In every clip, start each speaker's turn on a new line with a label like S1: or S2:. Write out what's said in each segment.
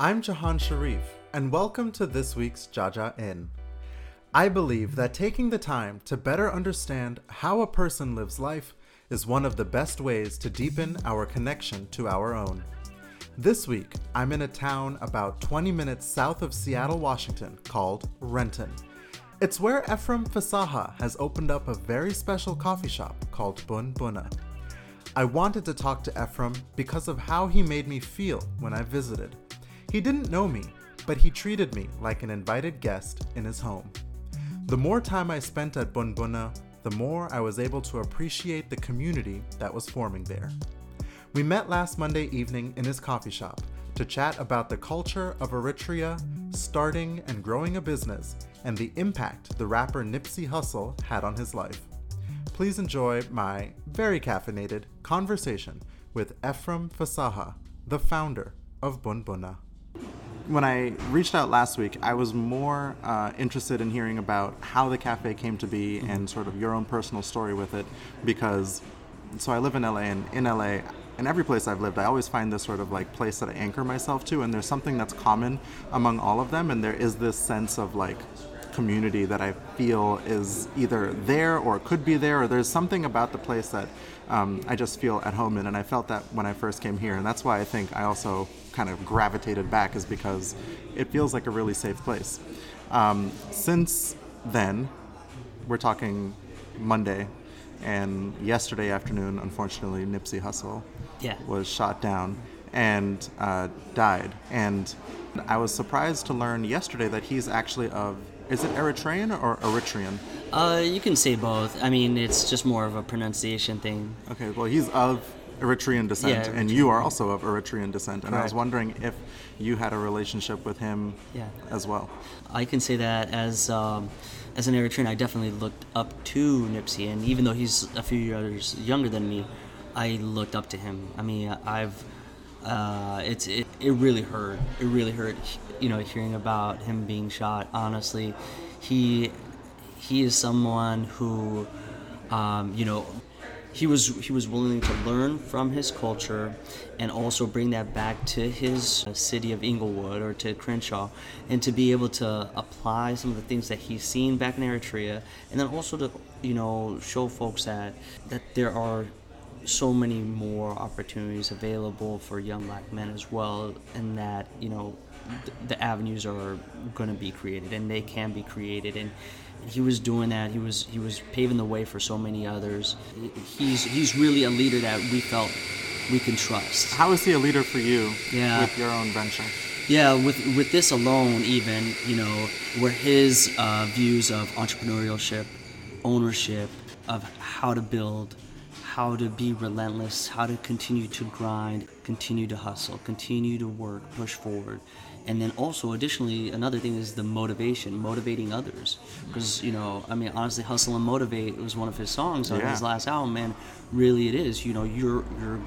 S1: I'm Jahan Sharif, and welcome to this week's Jaja Inn. I believe that taking the time to better understand how a person lives life is one of the best ways to deepen our connection to our own. This week, I'm in a town about 20 minutes south of Seattle, Washington called Renton. It's where Efrem Fasaha has opened up a very special coffee shop called Boon Boona. I wanted to talk to Efrem because of how he made me feel when I visited. He didn't know me, but he treated me like an invited guest in his home. The more time I spent at Boon Boona, the more I was able to appreciate the community that was forming there. We met last Monday evening in his coffee shop to chat about the culture of Eritrea, starting and growing a business, and the impact the rapper Nipsey Hussle had on his life. Please enjoy my very caffeinated conversation with Efrem Fasaha, the founder of Boon Boona when I reached out last week, I was more uh, interested in hearing about how the cafe came to be mm-hmm. and sort of your own personal story with it, because so I live in LA, and in LA, in every place I've lived, I always find this sort of like place that I anchor myself to, and there's something that's common among all of them, and there is this sense of like community that I feel is either there or could be there, or there's something about the place that um, I just feel at home in. And I felt that when I first came here. And that's why I think I also kind of gravitated back, is because it feels like a really safe place. Um, since then, we're talking Monday, and yesterday afternoon, unfortunately, Nipsey Hussle
S2: yeah.
S1: was shot down and uh, died. And I was surprised to learn yesterday that he's actually of is it Eritrean or Eritrean?
S2: Uh, you can say both. I mean, it's just more of a pronunciation thing.
S1: Okay, well, he's of Eritrean descent, yeah, Eritrean. and you are also of Eritrean descent. And Correct. I was wondering if you had a relationship with him
S2: yeah.
S1: as well.
S2: I can say that as um, as an Eritrean, I definitely looked up to Nipsey, and even though he's a few years younger than me, I looked up to him. I mean, I've uh, it's it, it really hurt. It really hurt. You know, hearing about him being shot. Honestly, he he is someone who, um, you know, he was he was willing to learn from his culture, and also bring that back to his uh, city of Inglewood or to Crenshaw, and to be able to apply some of the things that he's seen back in Eritrea, and then also to you know show folks that that there are so many more opportunities available for young black men as well, and that you know th- the avenues are going to be created and they can be created and he was doing that. He was he was paving the way for so many others. He's he's really a leader that we felt we can trust.
S1: How is he a leader for you
S2: yeah.
S1: with your own venture?
S2: Yeah with with this alone even you know where his uh, views of entrepreneurship ownership of how to build how to be relentless, how to continue to grind, continue to hustle, continue to work, push forward. And then also, additionally, another thing is the motivation, motivating others. Because, you know, I mean, honestly, Hustle and Motivate was one of his songs on yeah. his last album, and really it is. You know, you're, you're,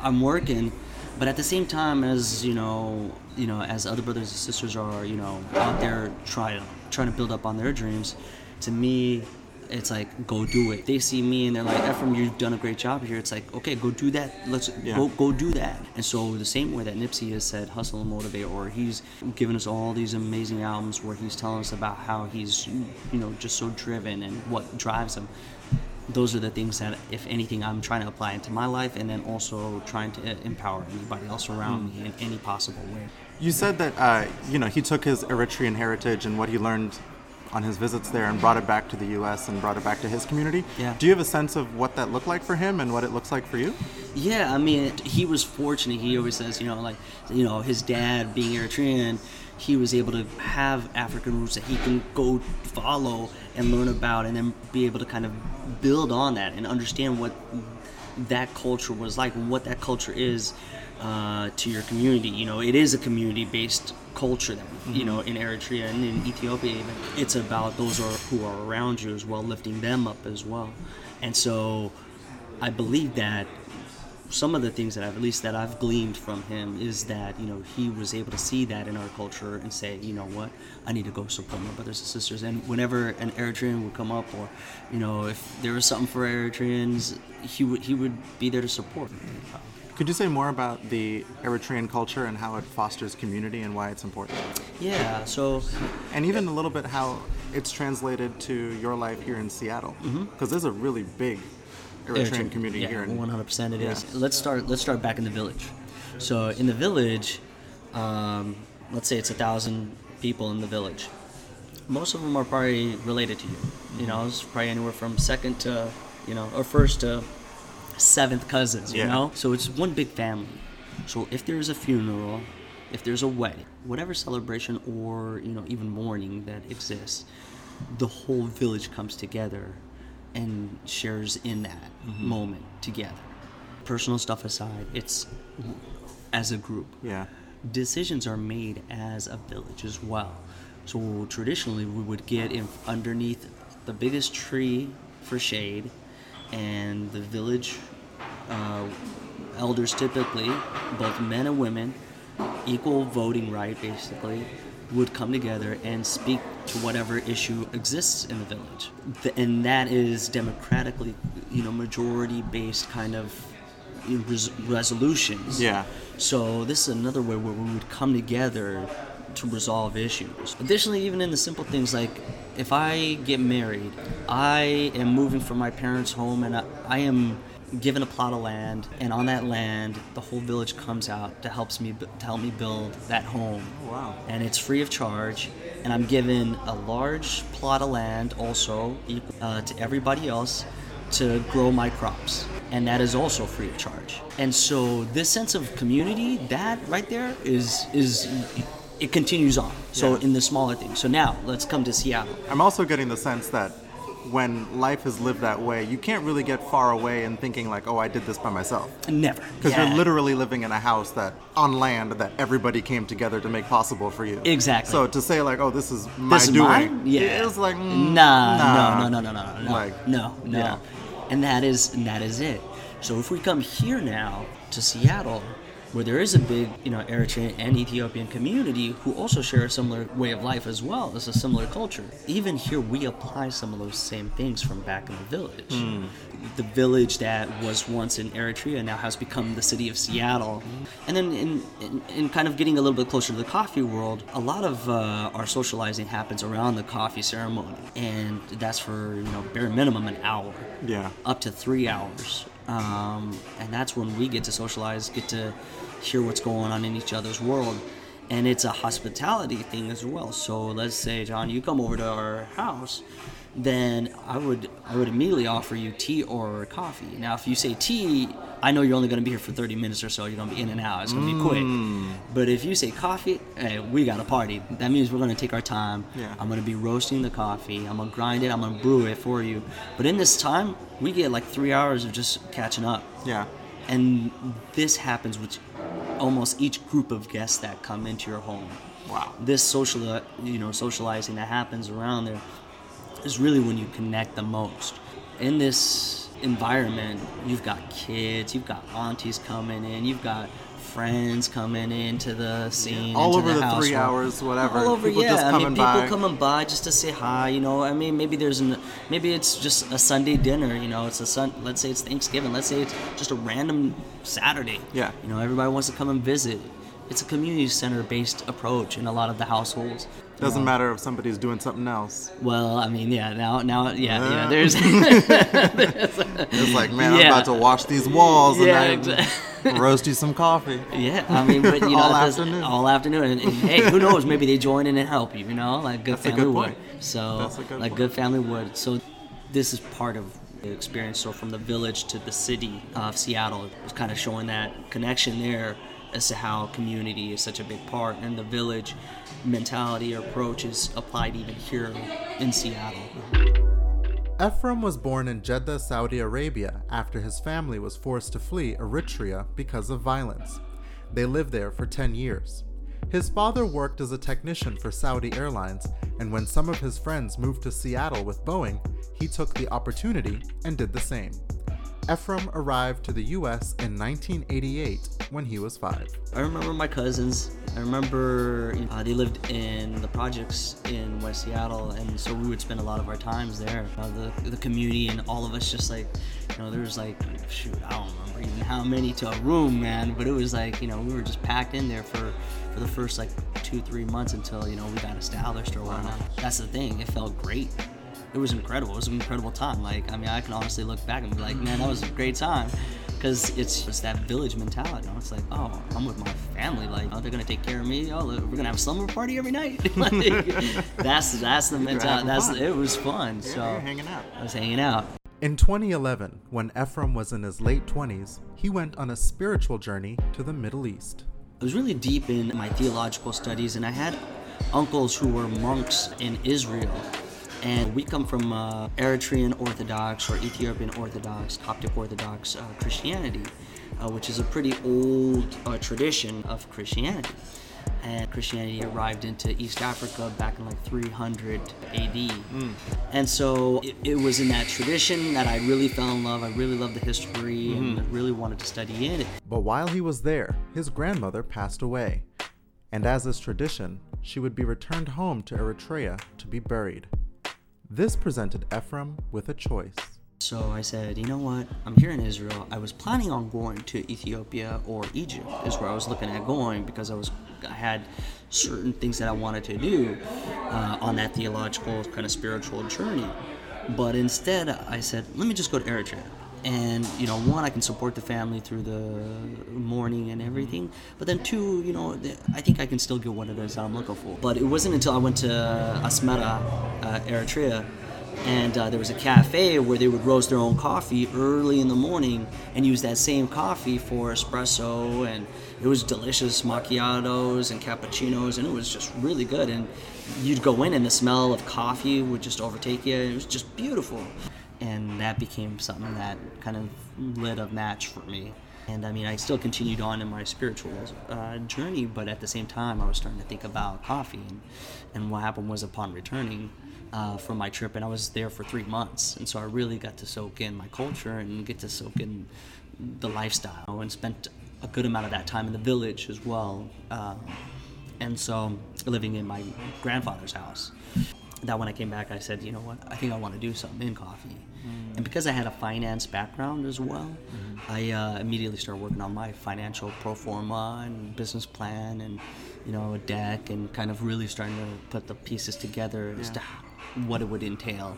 S2: I'm working, but at the same time as, you know, you know, as other brothers and sisters are, you know, out there trying, trying to build up on their dreams, to me, it's like go do it. They see me and they're like, Efrem, you've done a great job here. It's like, okay, go do that. Let's yeah. go go do that. And so the same way that Nipsey has said, hustle and motivate, or he's given us all these amazing albums where he's telling us about how he's, you know, just so driven and what drives him. Those are the things that, if anything, I'm trying to apply into my life, and then also trying to empower anybody else around mm. me in any possible way.
S1: You said that uh, you know he took his Eritrean heritage and what he learned on his visits there and brought it back to the U.S. and brought it back to his community.
S2: Yeah.
S1: Do you have a sense of what that looked like for him and what it looks like for you?
S2: Yeah, I mean, he was fortunate. He always says, you know, like, you know, his dad being Eritrean, he was able to have African roots that he can go follow and learn about, and then be able to kind of build on that and understand what that culture was like and what that culture is uh, to your community. You know, it is a community-based culture that mm-hmm. you know in Eritrea and in Ethiopia. Even it's about those are, who are around you as well, lifting them up as well. And so, I believe that some of the things that I've at least that I've gleaned from him is that you know he was able to see that in our culture and say, you know what, I need to go support my brothers and sisters. And whenever an Eritrean would come up, or you know if there was something for Eritreans, he would he would be there to support.
S1: Could you say more about the Eritrean culture and how it fosters community and why it's important?
S2: Yeah, so
S1: And even a little bit how it's translated to your life here in Seattle, because there's a really big Eritrean community
S2: yeah,
S1: here. In,
S2: 100% it is.
S1: Yeah.
S2: Let's start. Let's start back in the village. So in the village, um, let's say it's a thousand people in the village. Most of them are probably related to you. You know, it's probably anywhere from second to, you know, or first to seventh cousins. You
S1: Yeah.
S2: know, so it's one big family. So if there's a funeral, if there's a wedding, whatever celebration or you know even mourning that exists, the whole village comes together and shares in that mm-hmm. moment together. Personal stuff aside, it's as a group.
S1: yeah.
S2: Decisions are made as a village as well. So traditionally, we would get in underneath the biggest tree for shade, and the village uh, elders typically, both men and women, equal voting right basically, would come together and speak to whatever issue exists in the village. And that is democratically, you know, majority based kind of res- resolutions.
S1: Yeah.
S2: So this is another way where we would come together to resolve issues. Additionally, even in the simple things like if I get married, I am moving from my parents' home and I, I am given a plot of land, and on that land, the whole village comes out to helps me to help me build that home.
S1: Wow.
S2: And it's free of charge, and I'm given a large plot of land also uh, to everybody else to grow my crops and that is also free of charge and so this sense of community that right there is is it continues on so
S1: Yeah.
S2: in the smaller things so now let's come to seattle
S1: I'm also getting the sense that when life is lived that way, you can't really get far away and thinking like, "Oh, I did this by myself,"
S2: never
S1: because
S2: Yeah.
S1: you're literally living in a house that on land that everybody came together to make possible for you.
S2: Exactly.
S1: So to say like, "Oh, this is my
S2: this is
S1: doing,"
S2: mine? Yeah.
S1: it's like, mm,
S2: nah,
S1: nah,
S2: no, no, no, no, no, no,
S1: Like,
S2: no, no.
S1: yeah.
S2: And that is and that is it. So if we come here now to Seattle, where there is a big, you know, Eritrean and Ethiopian community who also share a similar way of life as well as a similar culture. Even here, we apply some of those same things from back in the village.
S1: Hmm.
S2: The village that was once in Eritrea now has become the city of Seattle. And then, in, in, in kind of getting a little bit closer to the coffee world, a lot of uh, our socializing happens around the coffee ceremony, and that's for you know bare minimum an hour
S1: Yeah.
S2: up to three hours. Um, and that's when we get to socialize, get to hear what's going on in each other's world. And it's a hospitality thing as well. So let's say, John, you come over to our house, then I would I would immediately offer you tea or coffee. Now, if you say tea, I know you're only going to be here for 30 minutes or so. You're going to be in and out. It's going to be quick. Mm. But if you say coffee, hey, we got a party. That means we're going to take our time.
S1: Yeah.
S2: I'm going to be roasting the coffee. I'm going to grind it. I'm going to brew it for you. But in this time, we get like three hours of just catching up.
S1: Yeah.
S2: And this happens with almost each group of guests that come into your home.
S1: Wow.
S2: This social, you know, socializing that happens around there is really when you connect the most. In this environment, you've got kids, you've got aunties coming in, you've got friends coming into the scene,
S1: All over the
S2: household.
S1: three hours, whatever.
S2: All over,
S1: People
S2: yeah.
S1: just
S2: I mean, people
S1: by.
S2: coming by just to say hi. You know, I mean, maybe there's an, maybe it's just a Sunday dinner. You know, it's a sun. Let's say it's Thanksgiving. Let's say it's just a random Saturday.
S1: Yeah.
S2: You know, everybody wants to come and visit. It's a community center based approach in a lot of the households.
S1: Doesn't matter if somebody's doing something else.
S2: Well, I mean, yeah. Now, now, yeah, yeah.
S1: Uh.
S2: There's.
S1: It's like, man, I'm about to wash these walls
S2: Yeah,
S1: and I roast you some coffee.
S2: Yeah, I mean, but you know,
S1: All afternoon.
S2: all afternoon, and, and hey, who knows? Maybe they join in and help you. You know, like good
S1: That's
S2: family
S1: good
S2: would. So,
S1: good
S2: like
S1: point.
S2: good family would. So, this is part of the experience. So, from the village to the city of Seattle, it's kind of showing that connection there as to how community is such a big part, and the village mentality or approach is applied even here in Seattle.
S1: Efrem was born in Jeddah, Saudi Arabia, after his family was forced to flee Eritrea because of violence. They lived there for 10 years. His father worked as a technician for Saudi Airlines, and when some of his friends moved to Seattle with Boeing, he took the opportunity and did the same. Efrem arrived to the US in 1988 when he was five.
S2: I remember my cousins. I remember uh, they lived in the projects in West Seattle, and so we would spend a lot of our times there. Uh, the, the community and all of us just like, you know, there was like, shoot, I don't remember even how many to a room, man, but it was like, you know, we were just packed in there for, for the first like two, three months until, you know, we got established or whatnot. That's the thing, it felt great it was incredible. It was an incredible time. Like, I mean, I can honestly look back and be like, man, that was a great time. Because it's just that village mentality. You know? It's like, oh, I'm with my family. Like, oh, they're gonna take care of me. Oh, we're gonna have a slumber party every night. like, that's that's the mentality. That's fun. it was fun.
S1: Yeah,
S2: so
S1: hanging out.
S2: I was hanging out.
S1: In 2011, when Efrem was in his late 20s, he went on a spiritual journey to the Middle East.
S2: I was really deep in my theological studies, and I had uncles who were monks in Israel and we come from uh, Eritrean Orthodox or Ethiopian Orthodox, Coptic Orthodox uh, Christianity, uh, which is a pretty old uh, tradition of Christianity. And Christianity arrived into East Africa back in like 300 AD. Mm. And so it, it, was in that tradition that I really fell in love. I really loved the history mm-hmm. and really wanted to study it.
S1: But while he was there, his grandmother passed away. And as is tradition, she would be returned home to Eritrea to be buried. This presented Efrem with a choice.
S2: So I said, you know what? I'm here in Israel. I was planning on going to Ethiopia or Egypt is where I was looking at going because I was I had certain things that I wanted to do uh, on that theological kind of spiritual journey. But instead, I said, let me just go to Eritrea and you know one i can support the family through the mourning and everything but then two you know i think i can still get what it is i'm looking for. But it wasn't until i went to asmara uh, eritrea and uh, there was a cafe where they would roast their own coffee early in the morning and use that same coffee for espresso and it was delicious macchiatos and cappuccinos and it was just really good. And you'd go in and the smell of coffee would just overtake you. It was just beautiful and that became something that kind of lit a match for me. And I mean, I still continued on in my spiritual uh, journey, but at the same time, I was starting to think about coffee. And, and what happened was, upon returning uh, from my trip, and I was there for three months, and so I really got to soak in my culture and get to soak in the lifestyle, and spent a good amount of that time in the village as well. Uh, and so, living in my grandfather's house. That when I came back, I said, you know what, I think I want to do something in coffee Mm. And because I had a finance background as well, mm-hmm. I uh, immediately started working on my financial pro forma and business plan and, you know, a deck and kind of really starting to put the pieces together yeah. as to what it would entail.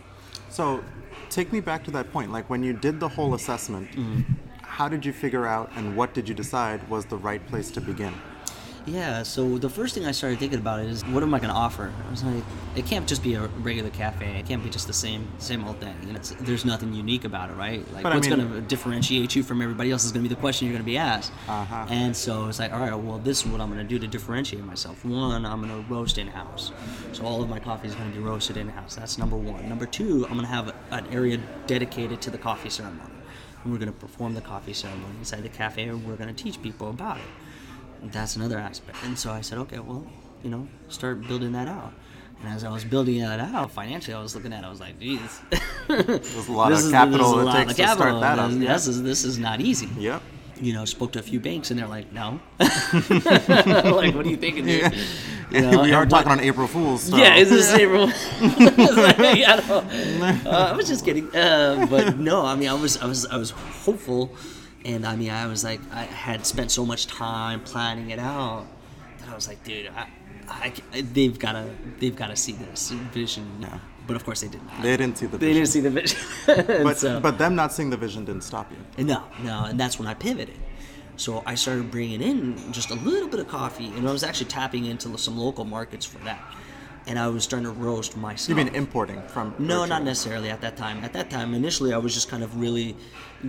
S1: So, take me back to that point. Like when you did the whole assessment, mm-hmm. how did you figure out and what did you decide was the right place to begin?
S2: Yeah, so the first thing I started thinking about is what am I going to offer? I was like, it can't just be a regular cafe. It can't be just the same same old thing. You know, there's nothing unique about it, right? Like, but what's I mean, going to differentiate you from everybody else is going to be the question you're going to be asked. Uh-huh. And so it's like, all right, well, this is what I'm going to do to differentiate myself. One, I'm going to roast in house. So all of my coffee is going to be roasted in house. That's number one. Number two, I'm going to have an area dedicated to the coffee ceremony. And we're going to perform the coffee ceremony inside the cafe, and we're going to teach people about it that's another aspect. And so I said, okay, well, you know, start building that out. And as I was building that out financially, I was looking at it, I was like, geez.
S1: There's a lot of capital it takes to start that up.
S2: This is, this is not easy.
S1: Yep.
S2: You know, spoke to a few banks and they're like, no. like, what are you thinking, dude? Yeah.
S1: You know, we are talking on April Fools. So.
S2: Yeah, it's this April. like, I, uh, I was just kidding, uh, but no. I mean, I was, I was, I was hopeful and I mean, I was like, I had spent so much time planning it out that I was like, dude, I, I, they've got to, they've got to see this vision. Yeah. But of course, they didn't.
S1: They didn't see the.
S2: Vision. They didn't see the vision.
S1: but so, but them not seeing the vision didn't stop you.
S2: No, no, and that's when I pivoted. So I started bringing in just a little bit of coffee, and I was actually tapping into some local markets for that and I was starting to roast myself.
S1: You mean importing from?
S2: No, not necessarily at that time. At that time, initially, I was just kind of really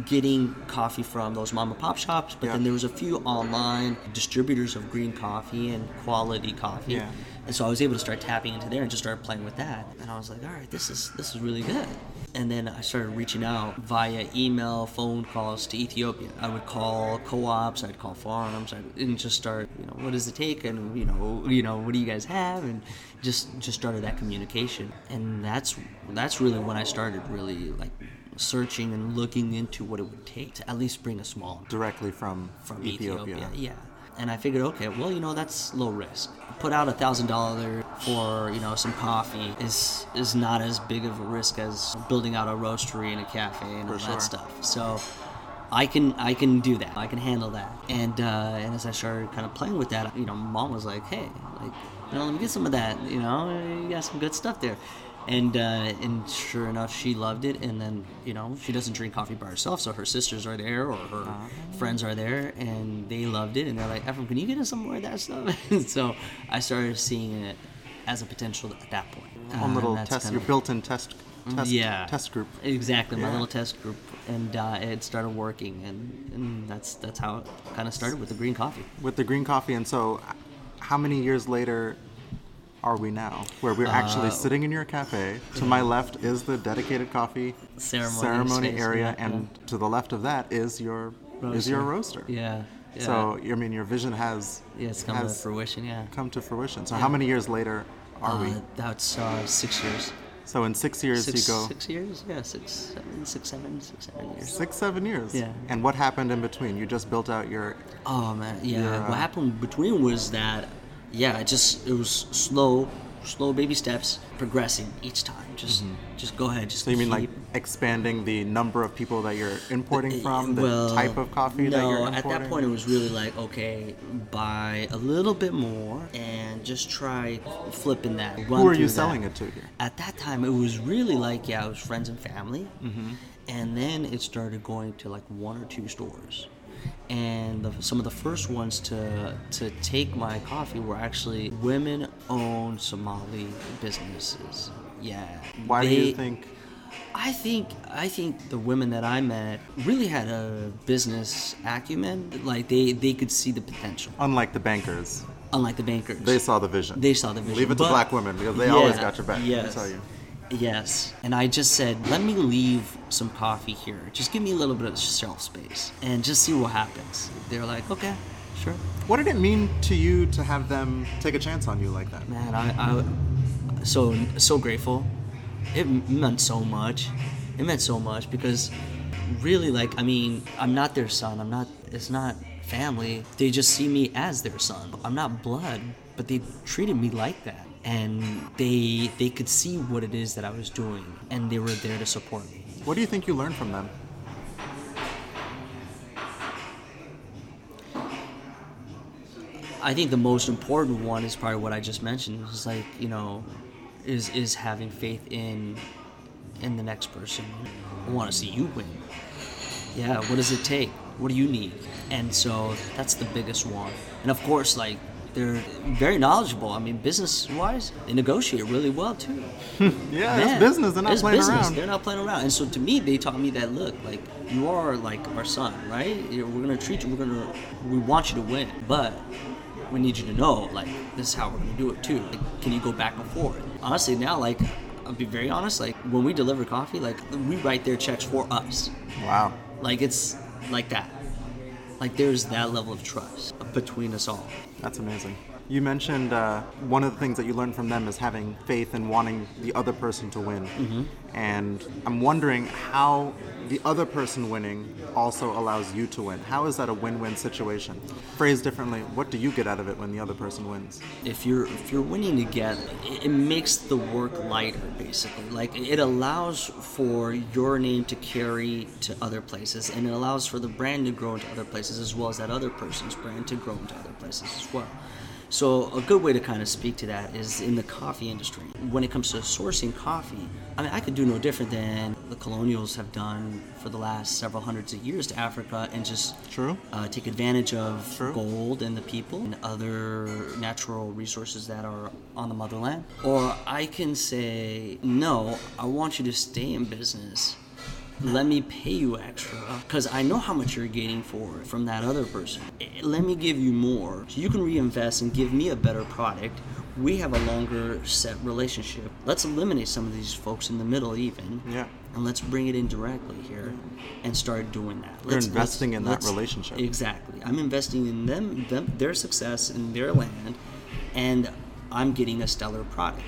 S2: getting coffee from those mom and pop shops, but yeah. then there was a few online distributors of green coffee and quality coffee. Yeah. And so I was able to start tapping into there and just started playing with that. And I was like, all right, this is this is really good. And then I started reaching out via email, phone calls to Ethiopia. I would call co-ops, I'd call farms, I'd, and just start, you know, what does it take, and you know, you know, what do you guys have, and just just started that communication. And that's that's really when I started really like searching and looking into what it would take to at least bring a small
S1: Directly from,
S2: from
S1: Ethiopia.
S2: Ethiopia. Yeah. And I figured, okay, well, you know, that's low risk. Put out a thousand dollar for you know some coffee is is not as big of a risk as building out a roastery and a cafe and all
S1: sure.
S2: that stuff. So I can I can do that. I can handle that. And uh, and as I started kind of playing with that, you know, mom was like, hey, like, you know, let me get some of that. You know, you got some good stuff there. And uh, and sure enough, she loved it. And then you know, she doesn't drink coffee by herself, so her sisters are there or her friends are there, and they loved it. And they're like, Efrem, can you get us some more of that stuff? so I started seeing it as a potential at that point.
S1: Own
S2: Uh,
S1: little
S2: and
S1: test,
S2: kind
S1: your built-in test, test,
S2: yeah
S1: test group.
S2: exactly my
S1: Yeah.
S2: little test group and uh, it started working and, and that's that's how it kind of started with the green coffee
S1: with the green coffee. And so, how many years later are we now? Where we're actually
S2: Uh,
S1: sitting in your cafe. To my left is the dedicated coffee
S2: Ceremony
S1: ceremony
S2: space,
S1: area,
S2: yeah,
S1: and to the left of that is your is your roaster.
S2: yeah, yeah.
S1: So I mean, your vision has
S2: yeah it's come to fruition yeah
S1: come to fruition. So how many years later are we?
S2: uh, that's uh, six years
S1: So in six years
S2: six,
S1: you go
S2: six years yeah six seven six seven six seven years
S1: six seven years.
S2: Yeah.
S1: And what happened in between? You just built out your
S2: Oh man, yeah.
S1: Your, uh,
S2: what happened in between was that, yeah, it just it was slow, slow baby steps, progressing each time. Just, just go ahead. Just
S1: Mm-hmm. So you mean like expanding the number of people that you're importing from, the
S2: well,
S1: type of coffee
S2: no,
S1: that you're importing?
S2: at that point it was really like okay, buy a little bit more and just try flipping that.
S1: Who are you selling it to here?
S2: At that time, it was really like yeah, it was friends and family,
S1: Mm-hmm.
S2: and then it started going to like one or two stores, and the, some of the first ones to to take my coffee were actually women-owned Somali businesses. Yeah.
S1: Why do you think?
S2: I think I think the women that I met really had a business acumen. Like they they could see the potential,
S1: Unlike the bankers,
S2: unlike the bankers.
S1: they saw the vision.
S2: They saw the vision.
S1: Leave it to black women because they always got your back. I
S2: Yes.
S1: tell you.
S2: Yes. And I just said, let me leave some coffee here. Just give me a little bit of shelf space and just see what happens. They're like, okay, sure.
S1: What did it mean to you to have them take a chance on you like that?
S2: Man, I, I so so grateful. It meant so much. It meant so much because really, like, I mean, I'm not their son. I'm not. It's not family. They just see me as their son. I'm not blood, but they treated me like that, and they they could see what it is that I was doing, and they were there to support me.
S1: What do you think you learned from them?
S2: I think the most important one is probably what I just mentioned. Is like you know, is is having faith in in the next person. I want to see you win. Yeah, what does it take? What do you need? And so that's the biggest one. And of course, like they're very knowledgeable. I mean, business wise, they negotiate really well too.
S1: Yeah,
S2: Man,
S1: it's business. They're not
S2: it's
S1: playing
S2: business.
S1: around.
S2: They're not playing around. And so to me, they taught me that look, like you are like our son, right? We're gonna treat you. We're gonna. We want you to win, but we need you to know, like this is how we're gonna do it too. Like, can you go back and forth? Honestly, now, like I'll be very honest. Like when we deliver coffee, like we write their checks for us.
S1: Wow.
S2: Like it's like that. Like there's that level of trust between us all.
S1: That's amazing. You mentioned uh, one of the things that you learned from them is having faith and wanting the other person to win.
S2: Mm-hmm.
S1: And I'm wondering how the other person winning also allows you to win. How is that a win-win situation? Phrased differently, what do you get out of it when the other person wins?
S2: if you're if you're winning together it, it makes the work lighter basically like it allows for your name to carry to other places and it allows for the brand to grow into other places as well as that other person's brand to grow into other places as well so a good way to kind of speak to that is in the coffee industry when it comes to sourcing coffee i mean i could do no different than the colonials have done for the last several hundreds of years to africa and just
S1: True.
S2: uh, take advantage of
S1: True.
S2: gold and the people and other natural resources that are on the motherland. Or I can say, no, I want you to stay in business. Let me pay you extra because I know how much you're getting for it from that other person. Eh, Let me give you more so you can reinvest and give me a better product. We have a longer set relationship. Let's eliminate some of these folks in the middle, even
S1: Yeah.
S2: and let's bring it in directly here and start doing that.
S1: You're
S2: Let's-
S1: investing
S2: let's-
S1: in that relationship.
S2: Exactly. I'm investing in them, them, their success in their land, and I'm getting a stellar product.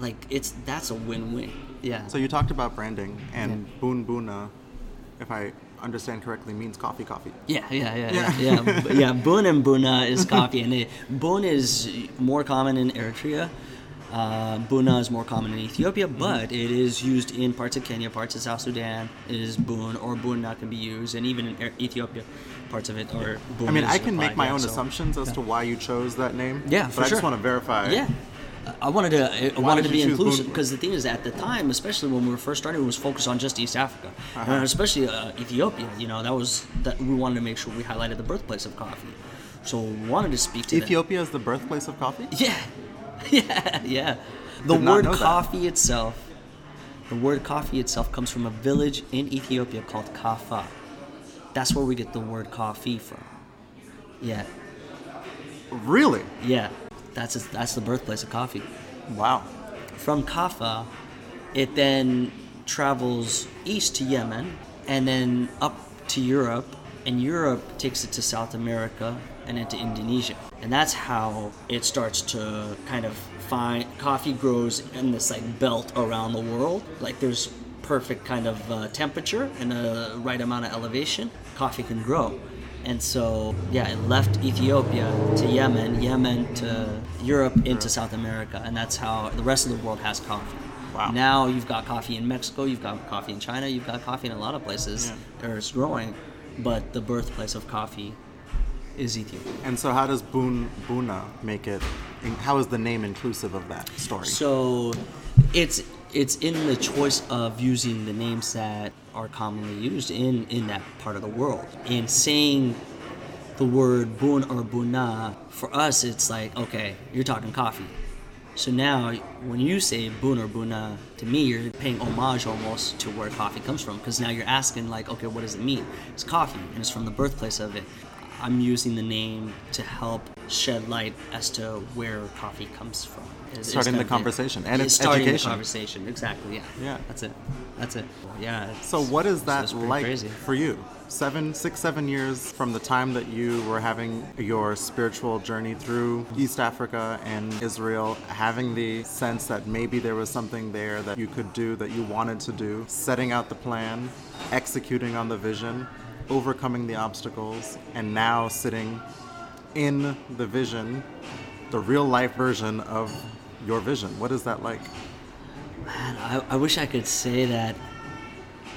S2: like it's that's a win-win. Yeah.
S1: So you talked about branding and Boon Boona, if I understand correctly, means coffee coffee.
S2: Yeah, yeah, yeah,
S1: Yeah.
S2: yeah, yeah. Yeah. Bun and Buna is coffee, and it, Bun is more common in Eritrea. Uh, Buna is more common in Ethiopia,
S1: Mm-hmm.
S2: but it is used in parts of Kenya, parts of South Sudan. Is Bun or Buna can be used, and even in Er- Ethiopia, parts of it are. Bun
S1: I mean, I can make my
S2: yeah,
S1: own
S2: so-
S1: assumptions as to why you chose that name.
S2: Yeah,
S1: but I just want to verify.
S2: Yeah. I wanted to I
S1: Why
S2: wanted to be inclusive because the thing is at the time, especially when we were first starting, it was focused on just East Africa,
S1: Uh-huh.
S2: and especially uh, Ethiopia. You know, that was that we wanted to make sure we highlighted the birthplace of coffee. So we wanted to speak to.
S1: Ethiopia is the birthplace of coffee.
S2: Yeah, yeah, yeah. The
S1: Did
S2: word
S1: know that.
S2: coffee itself, the word coffee itself comes from a village in Ethiopia called Kafa. That's where we get the word coffee from. Yeah,
S1: Really?
S2: yeah. That's that's the birthplace of coffee.
S1: Wow.
S2: From Kaffa, it then travels east to Yemen and then up to Europe, and Europe takes it to South America and into Indonesia. And that's how it starts to kind of find coffee grows in this like belt around the world. Like there's perfect kind of uh, temperature and a right amount of elevation, coffee can grow. And so, yeah, it left Ethiopia to Yemen, Yemen to Europe, into South America, and that's how the rest of the world has coffee.
S1: Wow.
S2: Now you've got coffee in Mexico, you've got coffee in China, you've got coffee in a lot of places where it's growing, but the birthplace of coffee is Ethiopia.
S1: And so, how does Boon Boona make it? How is the name inclusive of that story?
S2: So it's it's in the choice of using the names that are commonly used in in that part of the world. And saying the word bun or buna for us it's like okay, you're talking coffee. So now when you say bun or buna to me you're paying homage almost to where coffee comes from because now you're asking like okay, what does it mean? It's coffee and it's from the birthplace of it. I'm using the name to help shed light as to where coffee comes from. It's- it's
S1: Starting
S2: kind
S1: the conversation, and it's
S2: starting
S1: education.
S2: the conversation. Exactly. Yeah.
S1: Yeah.
S2: That's it. That's it. Yeah.
S1: So what is that
S2: it's pretty
S1: like
S2: Crazy.
S1: for you? Seven, six, seven years from the time that you were having your spiritual journey through East Africa and Israel, having the sense that maybe there was something there that you could do, that you wanted to do, setting out the plan, executing on the vision, overcoming the obstacles, and now sitting in the vision, the real life version of your vision. What is that like?
S2: Man, I, I wish I could say that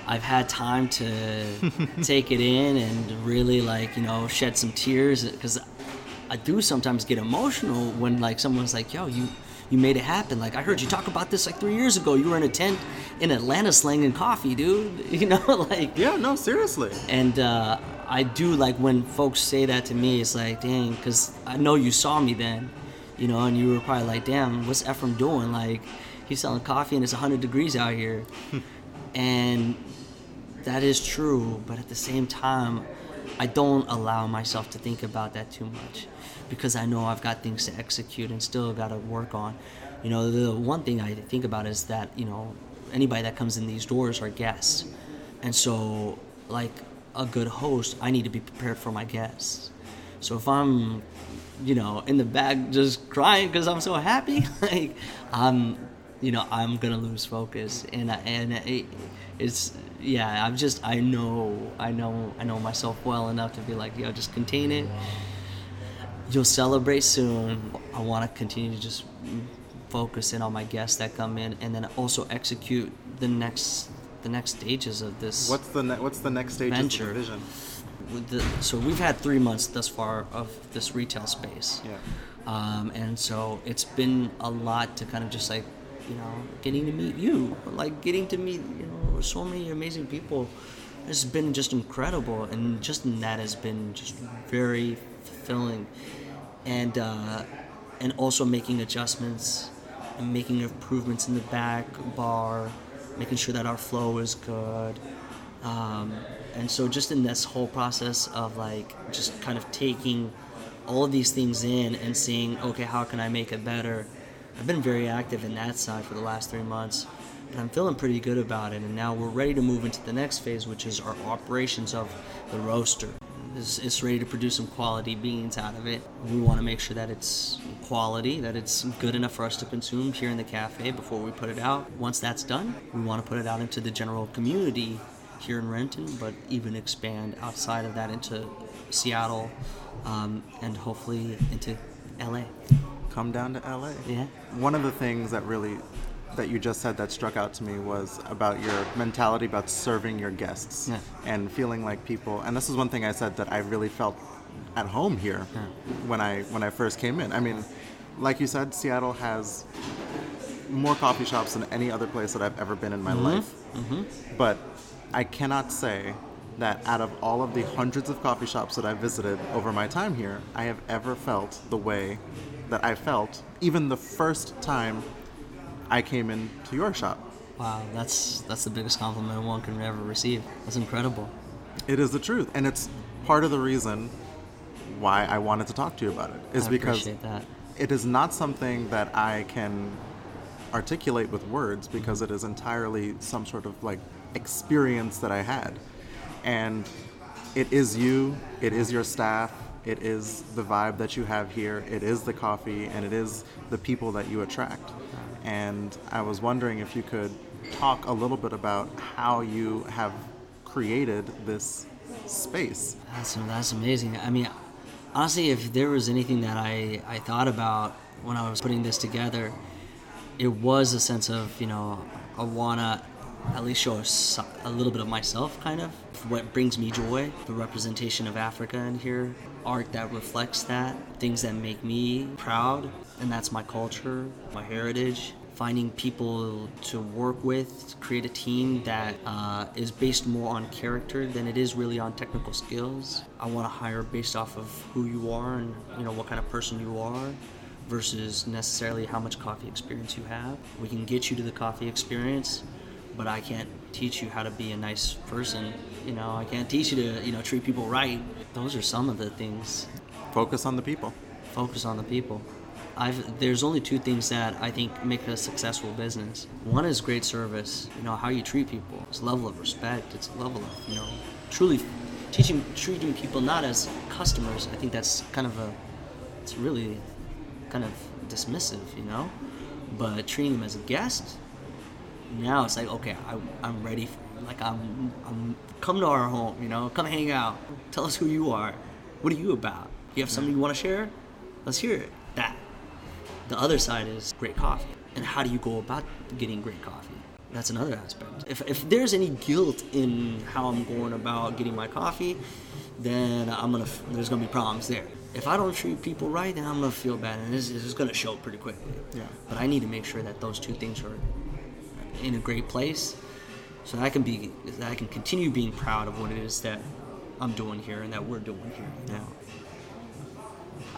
S2: I've had time to take it in and really like you know shed some tears because I do sometimes get emotional when like someone's like, "Yo, you." You made it happen. Like I heard you talk about this like three years ago. You were in a tent in Atlanta slanging coffee, dude. You know, like
S1: Yeah, no, seriously.
S2: And uh, I do like when folks say that to me, it's like, dang, because I know you saw me then, you know, and you were probably like, damn, what's Efrem doing? Like, he's selling coffee and it's 100 degrees out here. and that is true, but at the same time, I don't allow myself to think about that too much because I know I've got things to execute and still got to work on. You know, the one thing I think about is that, you know, anybody that comes in these doors are guests. And so, like a good host, I need to be prepared for my guests. So if I'm, you know, in the back just crying because I'm so happy, like I'm, you know, I'm gonna lose focus, and and it, it's yeah, I'm just I know I know I know myself well enough to be like, yo, just contain it. You'll celebrate soon. I want to continue to just focus in on my guests that come in, and then also execute the next the next stages of this.
S1: What's the ne- what's the next stage of
S2: Venture.
S1: the vision?
S2: the, so we've had three months thus far of this retail space.
S1: Yeah.
S2: Um, and so it's been a lot to kind of just like, you know, getting to meet you, like getting to meet, you know, so many amazing people. It's been just incredible, and just in that has been just very fulfilling, and uh, and also making adjustments and making improvements in the back bar, making sure that our flow is good. Um, and so just in this whole process of like just kind of taking all of these things in and seeing okay how can i make it better? I've been very active in that side for the last three months and i'm feeling pretty good about it. And now we're ready to move into the next phase which is our operations of the roaster is, is ready to produce some quality beans out of it. We want to make sure that it's quality, that it's good enough for us to consume here in the cafe before we put it out. Once that's done, we want to put it out into the general community here in Renton, but even expand outside of that into Seattle um, and hopefully into LA.
S1: Come down to LA.
S2: Yeah.
S1: One of the things that really that you just said that struck out to me was about your mentality about serving your guests
S2: Yeah.
S1: and feeling like people and this is one thing I said that I really felt at home here
S2: Yeah.
S1: when I when I first came in. I mean, like you said, Seattle has more coffee shops than any other place that I've ever been in my mm-hmm. life. Mm-hmm. But I cannot say that out of all of the hundreds of coffee shops that I've visited over my time here, I have ever felt the way that I felt even the first time I came into your shop.
S2: Wow, that's that's the biggest compliment one can ever receive. That's incredible.
S1: It is the truth, and it's part of the reason why I wanted to talk to you about it. Is
S2: I
S1: because
S2: that.
S1: it is not something that I can articulate with words because mm-hmm. it is entirely some sort of like experience that I had. And it is you, it is your staff, it is the vibe that you have here, it is the coffee, and it is the people that you attract. And I was wondering if you could talk a little bit about how you have created this space.
S2: That's that's amazing. I mean, honestly, if there was anything that I I thought about when I was putting this together, it was a sense of you know I wanna at least show a little bit of myself, kind of what brings me joy, the representation of Africa in here, art that reflects that, things that make me proud, and that's my culture, my heritage. Finding people to work with, to create a team that uh, is based more on character than it is really on technical skills. I want to hire based off of who you are and you know what kind of person you are versus necessarily how much coffee experience you have. We can get you to the coffee experience, but I can't teach you how to be a nice person. You know, I can't teach you to, you know, treat people right. Those are some of the things.
S1: Focus on the people.
S2: Focus on the people. I've there's only two things that I think make a successful business. One is great service, you know, how you treat people. It's a level of respect, it's a level of, you know, truly teaching treating people not as customers. I think that's kind of a it's really kind of dismissive, you know? But treating them as a guest, now it's like okay I, i'm ready for like I'm, I'm come to our home you know come hang out. Tell us who you are. What are you about? You have something you want to share? Let's hear it. That. The other side is great coffee. And how do you go about getting great coffee? That's another aspect. If, if there's any guilt in how i'm going about getting my coffee then i'm gonna there's gonna be problems there. If i don't treat people right then i'm gonna feel bad and this, this is gonna show pretty quickly.
S1: Yeah.
S2: but i need to make sure that those two things are in a great place so that I can be that I can continue being proud of what it is that I'm doing here and that we're doing here now.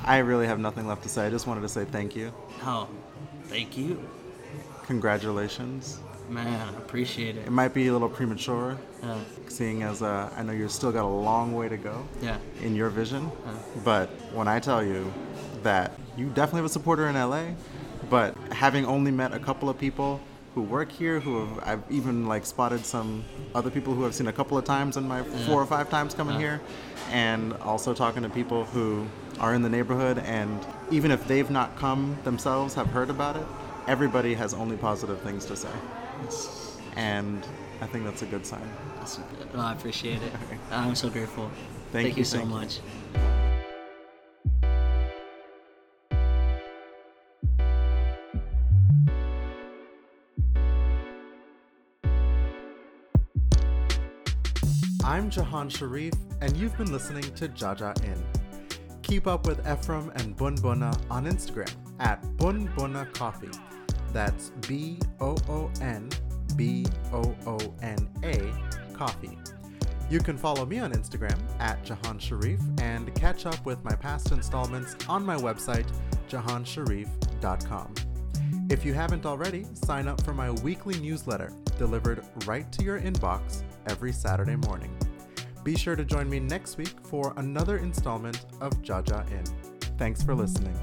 S1: I really have nothing left to say. I just wanted to say thank you.
S2: Oh, thank you.
S1: Congratulations.
S2: Man, I appreciate it.
S1: It might be a little premature,
S2: Uh,
S1: seeing as uh, I know you're still got a long way to go
S2: yeah.
S1: in your vision.
S2: Uh.
S1: But when I tell you that you definitely have a supporter in LA, but having only met a couple of people who work here, who have I've even like spotted some other people who I've seen a couple of times in my four or five times coming
S2: Uh.
S1: here, and also talking to people who are in the neighborhood, and even if they've not come themselves, have heard about it. Everybody has only positive things to say, and I think that's a good sign.
S2: oh, I appreciate it. I'm so grateful.
S1: Thank
S2: you,
S1: you,
S2: so
S1: thank you. I'm Jahan Sharif, and you've been listening to Jaja In. Keep up with Efrem and Boon Boona on Instagram at Boon Boona Coffee. That's B O O N B O O N A Coffee. You can follow me on Instagram at Jahan Sharif and catch up with my past installments on my website, jahansharif.com. If you haven't already, sign up for my weekly newsletter delivered right to your inbox every Saturday morning. Be sure to join me next week for another installment of Jaja In. Thanks for listening.